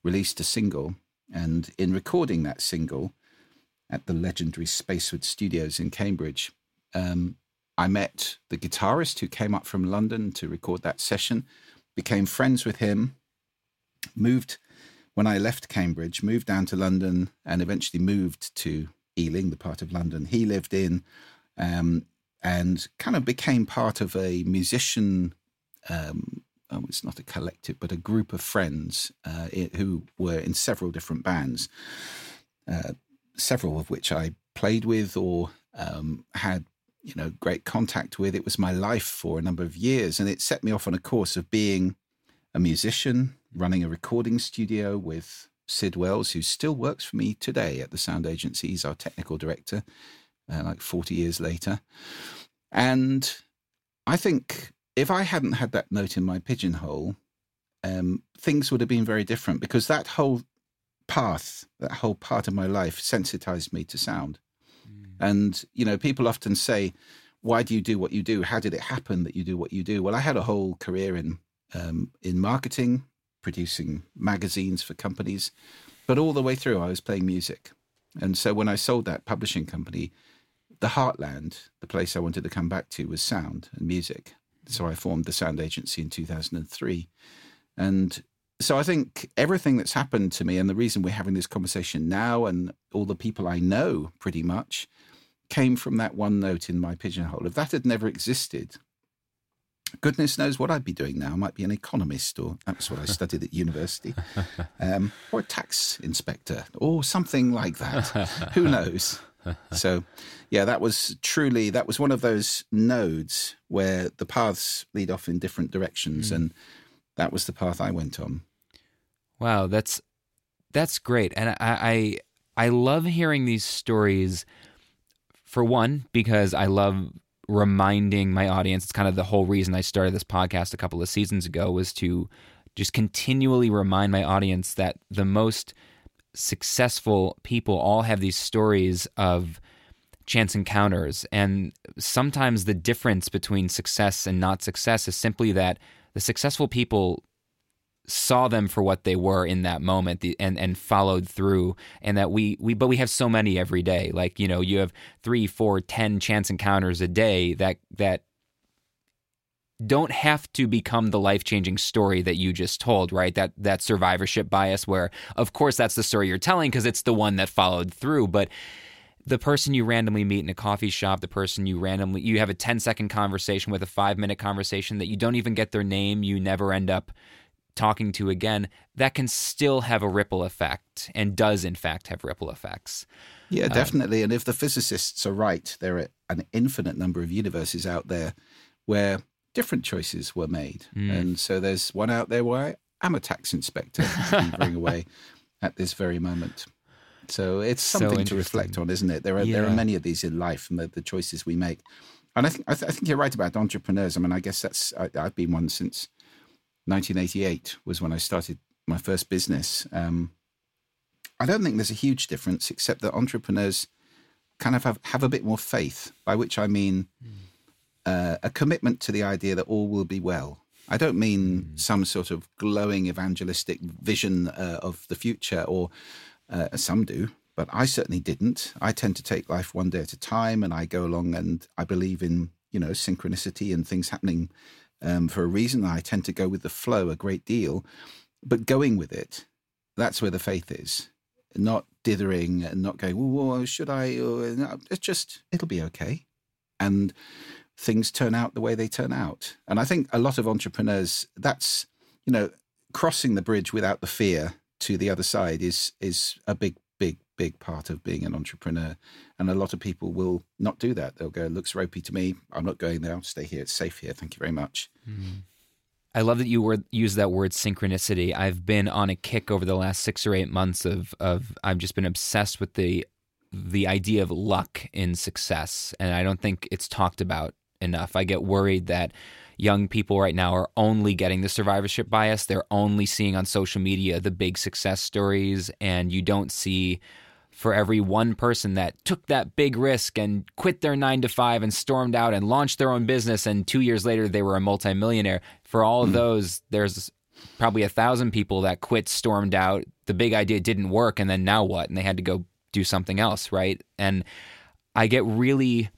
released a single. And in recording that single at the legendary Spaceward Studios in Cambridge, um, I met the guitarist who came up from London to record that session became friends with him, moved when I left Cambridge, moved down to London, and eventually moved to Ealing, the part of London he lived in, um, and kind of became part of a musician. Um, oh, it's not a collective, but a group of friends uh, who were in several different bands, uh, several of which I played with or um, had you know, great contact with. It was my life for a number of years, and it set me off on a course of being a musician, running a recording studio with Sid Wells, who still works for me today at the sound agency. He's our technical director, uh, like 40 years later. And I think if I hadn't had that note in my pigeonhole, um, things would have been very different because that whole path, that whole part of my life sensitized me to sound. And, you know, people often say, why do you do what you do? How did it happen that you do what you do? Well, I had a whole career in, um, in marketing, producing magazines for companies, but all the way through, I was playing music. And so when I sold that publishing company, the heartland, the place I wanted to come back to, was sound and music. So I formed the sound agency in 2003. And so I think everything that's happened to me and the reason we're having this conversation now and all the people I know pretty much came from that one note in my pigeonhole. If that had never existed, goodness knows what I'd be doing now. I might be an economist, or that's what I studied at university, um, or a tax inspector, or something like that. Who knows? so, yeah, that was truly that was one of those nodes where the paths lead off in different directions, mm. and that was the path I went on. Wow, that's that's great, and I, I I love hearing these stories. For one, because I love reminding my audience. It's kind of the whole reason I started this podcast a couple of seasons ago was to just continually remind my audience that the most successful people all have these stories of chance encounters. And sometimes the difference between success and not success is simply that the successful people saw them for what they were in that moment and and followed through and that we we but we have so many every day like you know you have three four ten chance encounters a day that that don't have to become the life-changing story that you just told, right? That that survivorship bias where of course that's the story you're telling because it's the one that followed through, but the person you randomly meet in a coffee shop, the person you randomly you have a 10 second conversation with a 5 minute conversation that you don't even get their name, you never end up talking to again, that can still have a ripple effect and does in fact have ripple effects. Yeah, um, definitely. Um, and if the physicists are right, there are an infinite number of universes out there where different choices were made. Mm. And so there's one out there where I'm a tax inspector beavering away at this very moment. So it's something so to reflect on, isn't it? There are yeah. there are many of these in life and the, the choices we make. And I think I, th- I, think you're right about entrepreneurs. I mean, I guess that's I, have been one since 1988 was when I started my first business. Um, I don't think there's a huge difference, except that entrepreneurs kind of have, have a bit more faith, by which I mean mm uh, a commitment to the idea that all will be well. I don't mean mm. some sort of glowing evangelistic vision uh, of the future, or uh, some do, but I certainly didn't. I tend to take life one day at a time, and I go along, and I believe in you know synchronicity and things happening um, for a reason. I tend to go with the flow a great deal, but going with it, that's where the faith is. Not dithering and not going, well, should I? It's just it'll be okay, and things turn out the way they turn out. And I think a lot of entrepreneurs, that's, you know, crossing the bridge without the fear to the other side is is a big, big, part of being an entrepreneur. And a lot of people will not do that. They'll go, looks ropey to me. I'm not going there. I'll stay here. It's safe here. Thank you very much. Mm-hmm. I love that you were, use that word synchronicity. I've been on a kick over the last six or eight months of of I've just been obsessed with the the idea of luck in success, and I don't think it's talked about enough. I get worried that young people right now are only getting the survivorship bias. They're only seeing on social media the big success stories, and you don't see for every one person that took that big risk and quit their nine to five and stormed out and launched their own business, and two years later they were a multimillionaire. For all of mm. those, there's probably a thousand people that quit, stormed out. The big idea didn't work, and then now what? And they had to go do something else, right? And I get really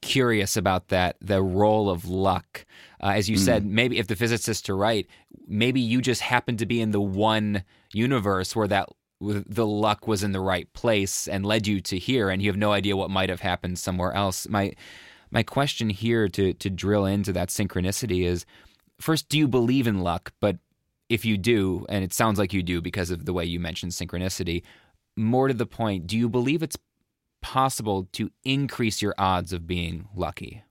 curious about that the role of luck. Uh, as you mm. said, maybe if the physicists are right, maybe you just happen to be in the one universe where that the luck was in the right place and led you to here, and you have no idea what might have happened somewhere else. My my question here to to drill into that synchronicity is first, do you believe in luck? But if you do, and it sounds like you do because of the way you mentioned synchronicity, more to the point, do you believe it's possible to increase your odds of being lucky?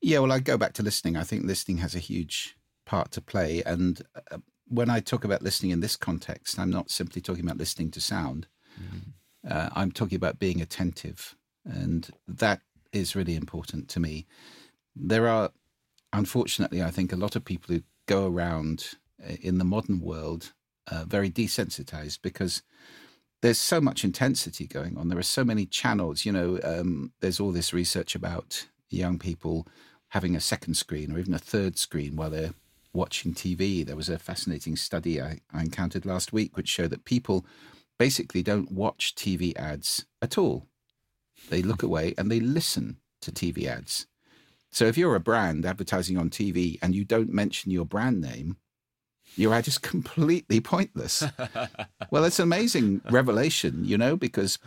Yeah, well, I go back to listening. I think listening has a huge part to play. And uh, when I talk about listening in this context, I'm not simply talking about listening to sound. Mm-hmm. Uh, I'm talking about being attentive. And that is really important to me. There are, unfortunately, I think a lot of people who go around uh, in the modern world uh, very desensitized because there's so much intensity going on. There are so many channels. You know, um, there's all this research about young people having a second screen or even a third screen while they're watching TV. There was a fascinating study I, I encountered last week which showed that people basically don't watch TV ads at all. They look away and they listen to TV ads. So if you're a brand advertising on TV and you don't mention your brand name, your ad is completely pointless. well, it's an amazing revelation, you know, because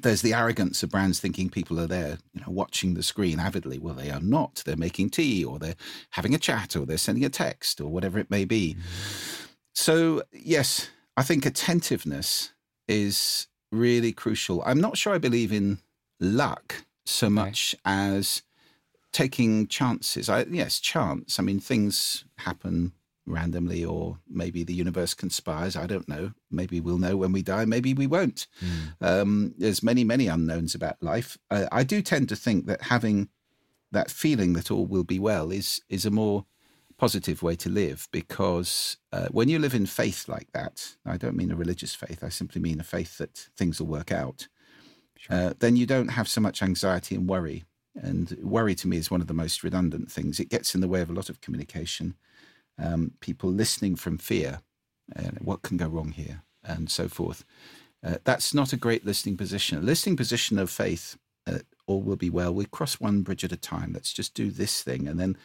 there's the arrogance of brands thinking people are there, you know, watching the screen avidly. Well, they are not. They're making tea or they're having a chat or they're sending a text or whatever it may be. So, yes, I think attentiveness is really crucial. I'm not sure I believe in luck so much as taking chances. I, yes, chance. I mean, things happen randomly, or maybe the universe conspires. I don't know. Maybe we'll know when we die. Maybe we won't. Mm. Um, there's many, many unknowns about life. Uh, I do tend to think that having that feeling that all will be well is is a more positive way to live because uh, when you live in faith like that, I don't mean a religious faith, I simply mean a faith that things will work out, sure. uh, then you don't have so much anxiety and worry. And worry to me is one of the most redundant things. It gets in the way of a lot of communication. Um, people listening from fear, uh, what can go wrong here, and so forth. Uh, that's not a great listening position. A listening position of faith, uh, all will be well. We cross one bridge at a time. Let's just do this thing. And then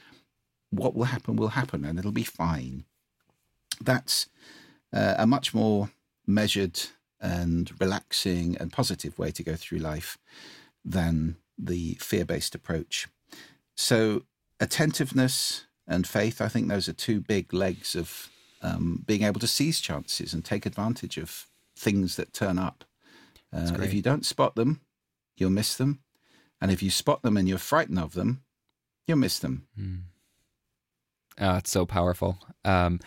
what will happen will happen and it'll be fine. That's uh, a much more measured and relaxing and positive way to go through life than the fear based approach. So, attentiveness and faith, I think those are two big legs of um, being able to seize chances and take advantage of things that turn up. Uh, if you don't spot them, you'll miss them. And if you spot them and you're frightened of them, you'll miss them. Mm. Oh, it's so powerful. Um,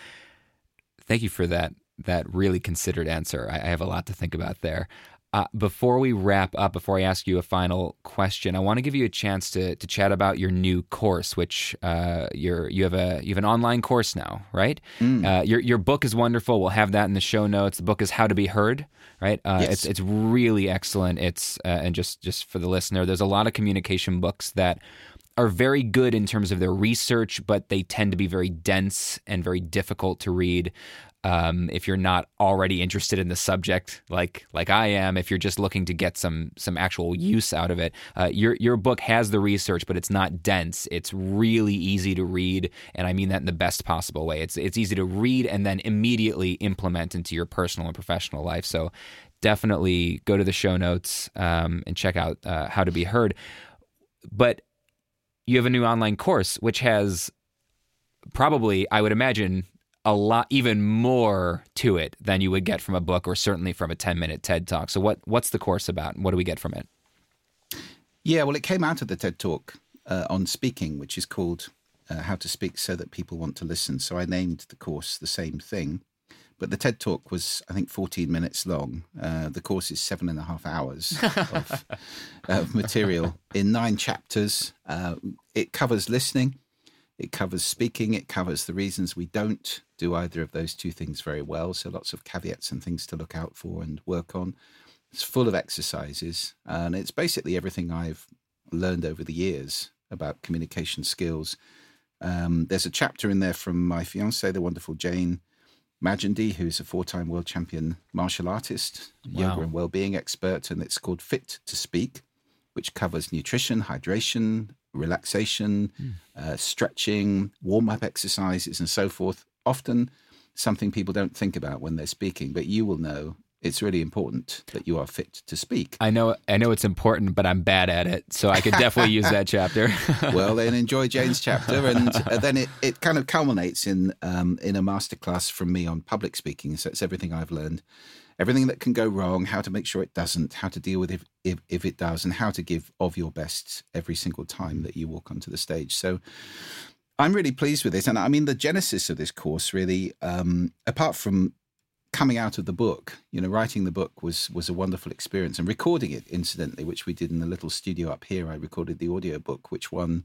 thank you for that that really considered answer. I, I have a lot to think about there. Uh, before we wrap up, before I ask you a final question, I want to give you a chance to to chat about your new course, which uh, you're you have a you have an online course now, right? Mm. Uh, your your book is wonderful. We'll have that in the show notes. The book is How to Be Heard, right? Uh, yes. It's it's really excellent. It's uh, and just just for the listener, there's a lot of communication books that are very good in terms of their research, but they tend to be very dense and very difficult to read. Um, if you're not already interested in the subject, like like I am, if you're just looking to get some some actual use out of it, uh, your your book has the research, but it's not dense. It's really easy to read, and I mean that in the best possible way. It's it's easy to read and then immediately implement into your personal and professional life. So definitely go to the show notes um, and check out uh, how to be heard. But you have a new online course which has probably, I would imagine, a lot even more to it than you would get from a book or certainly from a 10 minute TED talk. So what what's the course about? and What do we get from it? Yeah, well it came out of the TED talk uh, on speaking which is called uh, how to speak so that people want to listen. So I named the course the same thing. But the TED talk was, I think, 14 minutes long. Uh, the course is seven and a half hours of, of material in nine chapters. Uh, it covers listening, it covers speaking, it covers the reasons we don't do either of those two things very well. So lots of caveats and things to look out for and work on. It's full of exercises, and it's basically everything I've learned over the years about communication skills. Um, there's a chapter in there from my fiance, the wonderful Jane Majumdar, who's a four time world champion martial artist, wow. yoga and well-being expert, and it's called Fit to Speak, which covers nutrition, hydration, relaxation, mm. uh, stretching, warm-up exercises, and so forth. Often something people don't think about when they're speaking, but you will know it's really important that you are fit to speak. I know I know it's important, but I'm bad at it, so I could definitely use that chapter. well, then enjoy Jane's chapter, and uh, then it, it kind of culminates in um, in a masterclass from me on public speaking. So it's everything I've learned, everything that can go wrong, how to make sure it doesn't, how to deal with if, if, if it does, and how to give of your best every single time that you walk onto the stage. So I'm really pleased with this. And I mean, the genesis of this course really, um, apart from coming out of the book, you know, writing the book was was a wonderful experience, and recording it, incidentally, which we did in the little studio up here. I recorded the audiobook, which won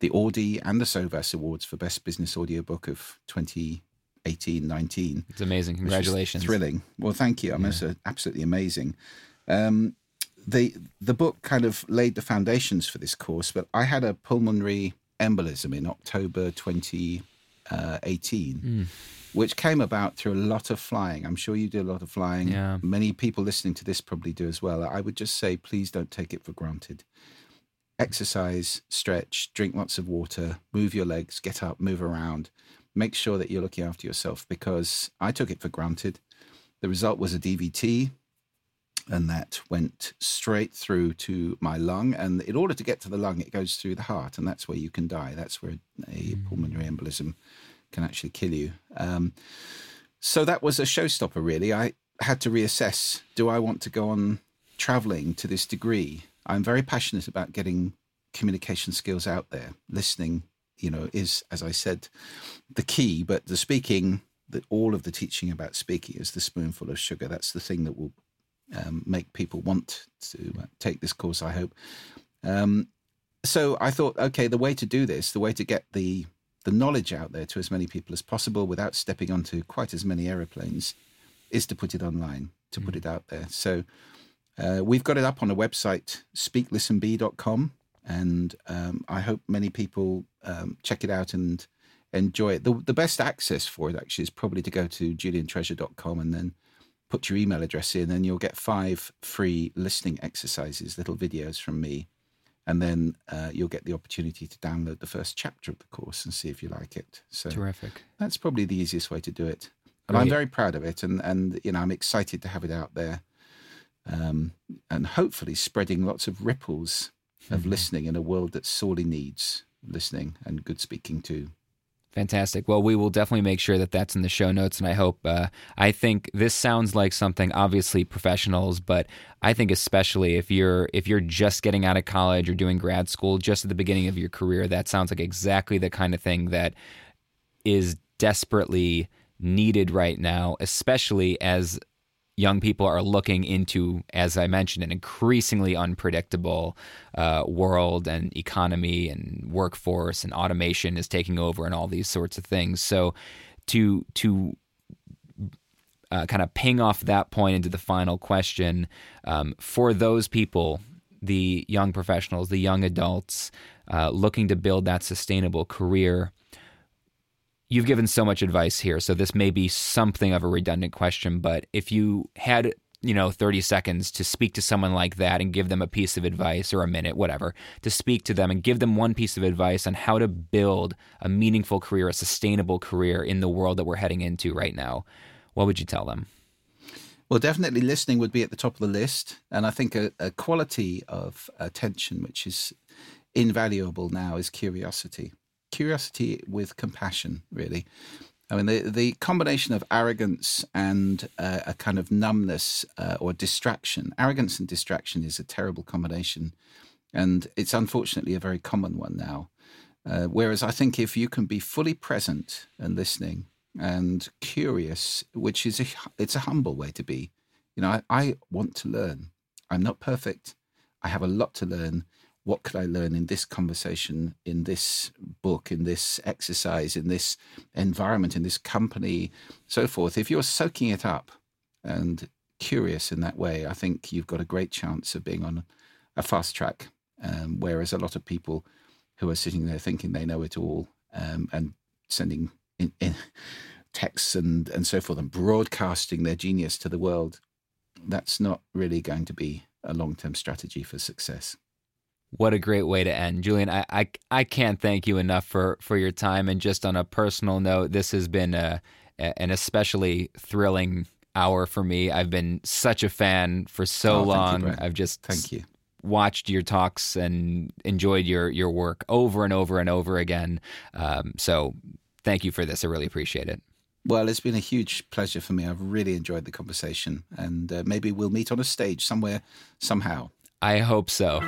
the Audie and the Sovas Awards for Best Business Audiobook of 20 18, 19. It's amazing. Congratulations. Thrilling. Well, thank you. I mean, yeah. it's absolutely amazing. Um, the the book kind of laid the foundations for this course, but I had a pulmonary embolism in October 2018, uh, mm. which came about through a lot of flying. I'm sure you do a lot of flying. Yeah. Many people listening to this probably do as well. I would just say, please don't take it for granted. Exercise, stretch, drink lots of water, move your legs, get up, move around. Make sure that you're looking after yourself because I took it for granted. The result was a DVT, and that went straight through to my lung. And in order to get to the lung, it goes through the heart, and that's where you can die. That's where a mm. pulmonary embolism can actually kill you. Um, so that was a showstopper, really. I had to reassess do I want to go on traveling to this degree? I'm very passionate about getting communication skills out there. Listening, you know, is, as I said, the key, but the speaking, the, all of the teaching about speaking is the spoonful of sugar. That's the thing that will um, make people want to uh, take this course, I hope. Um, so I thought, okay, the way to do this, the way to get the the knowledge out there to as many people as possible without stepping onto quite as many aeroplanes is to put it online, to mm. put it out there. So uh, we've got it up on a website, speaklistenbe.com, and um, I hope many people um, check it out and enjoy it. The, the best access for it actually is probably to go to juliantreasure.com and then put your email address in, and you'll get five free listening exercises, little videos from me. And then uh, you'll get the opportunity to download the first chapter of the course and see if you like it. So terrific. That's probably the easiest way to do it. But I'm very proud of it, and and you know I'm excited to have it out there, um, and hopefully spreading lots of ripples of mm-hmm. listening in a world that sorely needs listening and good speaking too. Fantastic. Well, we will definitely make sure that that's in the show notes, and I hope. Uh, I think this sounds like something obviously professionals, but I think especially if you're if you're just getting out of college or doing grad school, just at the beginning of your career, that sounds like exactly the kind of thing that is desperately needed right now, especially as young people are looking into, as I mentioned, an increasingly unpredictable uh, world and economy and workforce and automation is taking over and all these sorts of things. So to to uh, kind of ping off that point into the final question um, for those people, the young professionals, the young adults uh, looking to build that sustainable career you've given so much advice here, so this may be something of a redundant question, but if you had you know 30 seconds to speak to someone like that and give them a piece of advice or a minute whatever to speak to them and give them one piece of advice on how to build a meaningful career a sustainable career in the world that we're heading into right now what would you tell them well, definitely listening would be at the top of the list. And I think a, a quality of attention, which is invaluable now, is curiosity curiosity with compassion, really. I mean, the, the combination of arrogance and uh, a kind of numbness uh, or distraction, arrogance and distraction is a terrible combination. And it's unfortunately a very common one now. Uh, whereas I think if you can be fully present and listening and curious, which is a, it's a humble way to be. You know, I, I want to learn. I'm not perfect. I have a lot to learn what could I learn in this conversation, in this book, in this exercise, in this environment, in this company, so forth. If you're soaking it up and curious in that way, I think you've got a great chance of being on a fast track. Um, whereas a lot of people who are sitting there thinking they know it all um, and sending in, in texts and, and so forth and broadcasting their genius to the world, that's not really going to be a long term strategy for success. What a great way to end, Julian. I, I I can't thank you enough for for your time. And just on a personal note, this has been a, an especially thrilling hour for me. I've been such a fan for so oh, long. You, I've just thank you watched your talks and enjoyed your your work over and over and over again. Um, so thank you for this. I really appreciate it. Well, it's been a huge pleasure for me. I've really enjoyed the conversation, and uh, maybe we'll meet on a stage somewhere, somehow. I hope so.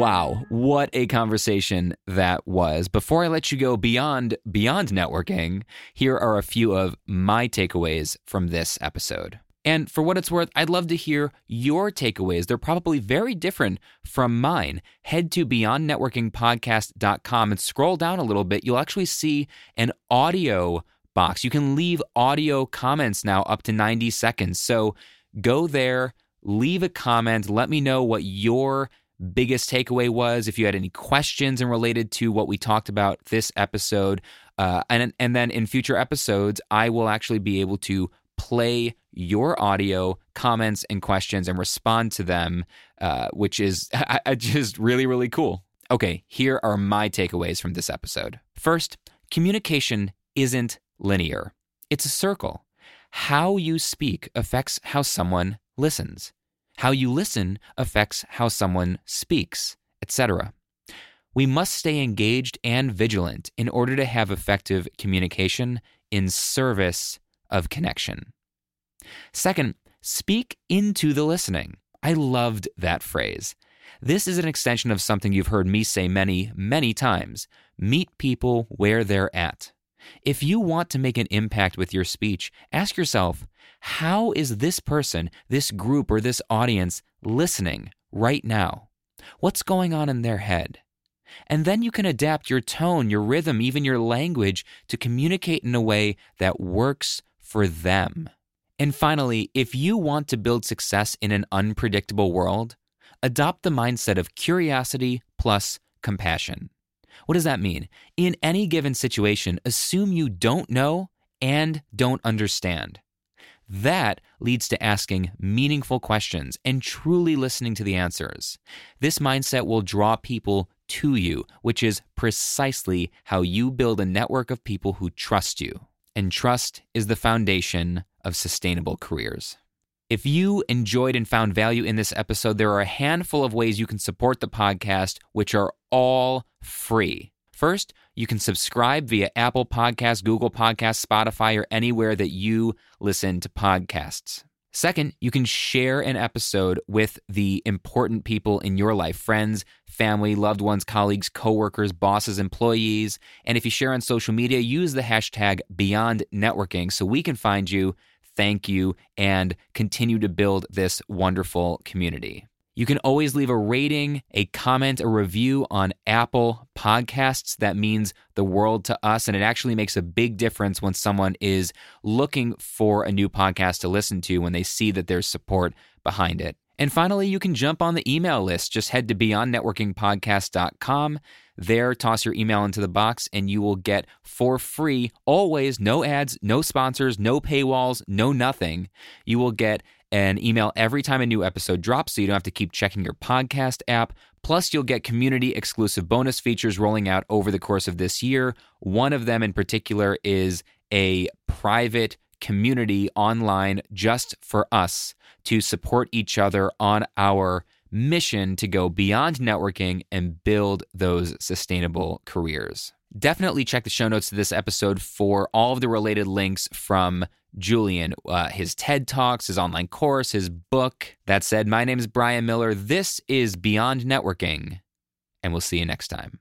Wow, what a conversation that was. Before I let you go beyond beyond networking, here are a few of my takeaways from this episode. And for what it's worth, I'd love to hear your takeaways. They're probably very different from mine. Head to beyondnetworkingpodcast.com and scroll down a little bit. You'll actually see an audio box. You can leave audio comments now up to 90 seconds. So go there, leave a comment, let me know what your biggest takeaway was, if you had any questions and related to what we talked about this episode. Uh, and, and then in future episodes, I will actually be able to play your audio comments and questions and respond to them, uh, which is just really, really cool. Okay, here are my takeaways from this episode. First, communication isn't linear, it's a circle. How you speak affects how someone listens. How you listen affects how someone speaks, etc. We must stay engaged and vigilant in order to have effective communication in service of connection. Second, speak into the listening. I loved that phrase. This is an extension of something you've heard me say many, many times meet people where they're at. If you want to make an impact with your speech, ask yourself how is this person, this group, or this audience listening right now? What's going on in their head? And then you can adapt your tone, your rhythm, even your language to communicate in a way that works for them. And finally, if you want to build success in an unpredictable world, adopt the mindset of curiosity plus compassion. What does that mean? In any given situation, assume you don't know and don't understand. That leads to asking meaningful questions and truly listening to the answers. This mindset will draw people to you, which is precisely how you build a network of people who trust you. And trust is the foundation of sustainable careers. If you enjoyed and found value in this episode, there are a handful of ways you can support the podcast, which are all free. First, you can subscribe via Apple Podcasts, Google Podcasts, Spotify, or anywhere that you listen to podcasts. Second, you can share an episode with the important people in your life friends, family, loved ones, colleagues, coworkers, bosses, employees. And if you share on social media, use the hashtag Beyond Networking so we can find you, thank you, and continue to build this wonderful community. You can always leave a rating, a comment, a review on Apple Podcasts. That means the world to us. And it actually makes a big difference when someone is looking for a new podcast to listen to when they see that there's support behind it. And finally, you can jump on the email list. Just head to beyondnetworkingpodcast.com. There, toss your email into the box, and you will get for free, always no ads, no sponsors, no paywalls, no nothing. You will get an email every time a new episode drops so you don't have to keep checking your podcast app. Plus, you'll get community exclusive bonus features rolling out over the course of this year. One of them in particular is a private community online just for us to support each other on our mission to go beyond networking and build those sustainable careers. Definitely check the show notes to this episode for all of the related links from Julian, uh, his TED Talks, his online course, his book. That said, my name is Brian Miller. This is Beyond Networking, and we'll see you next time.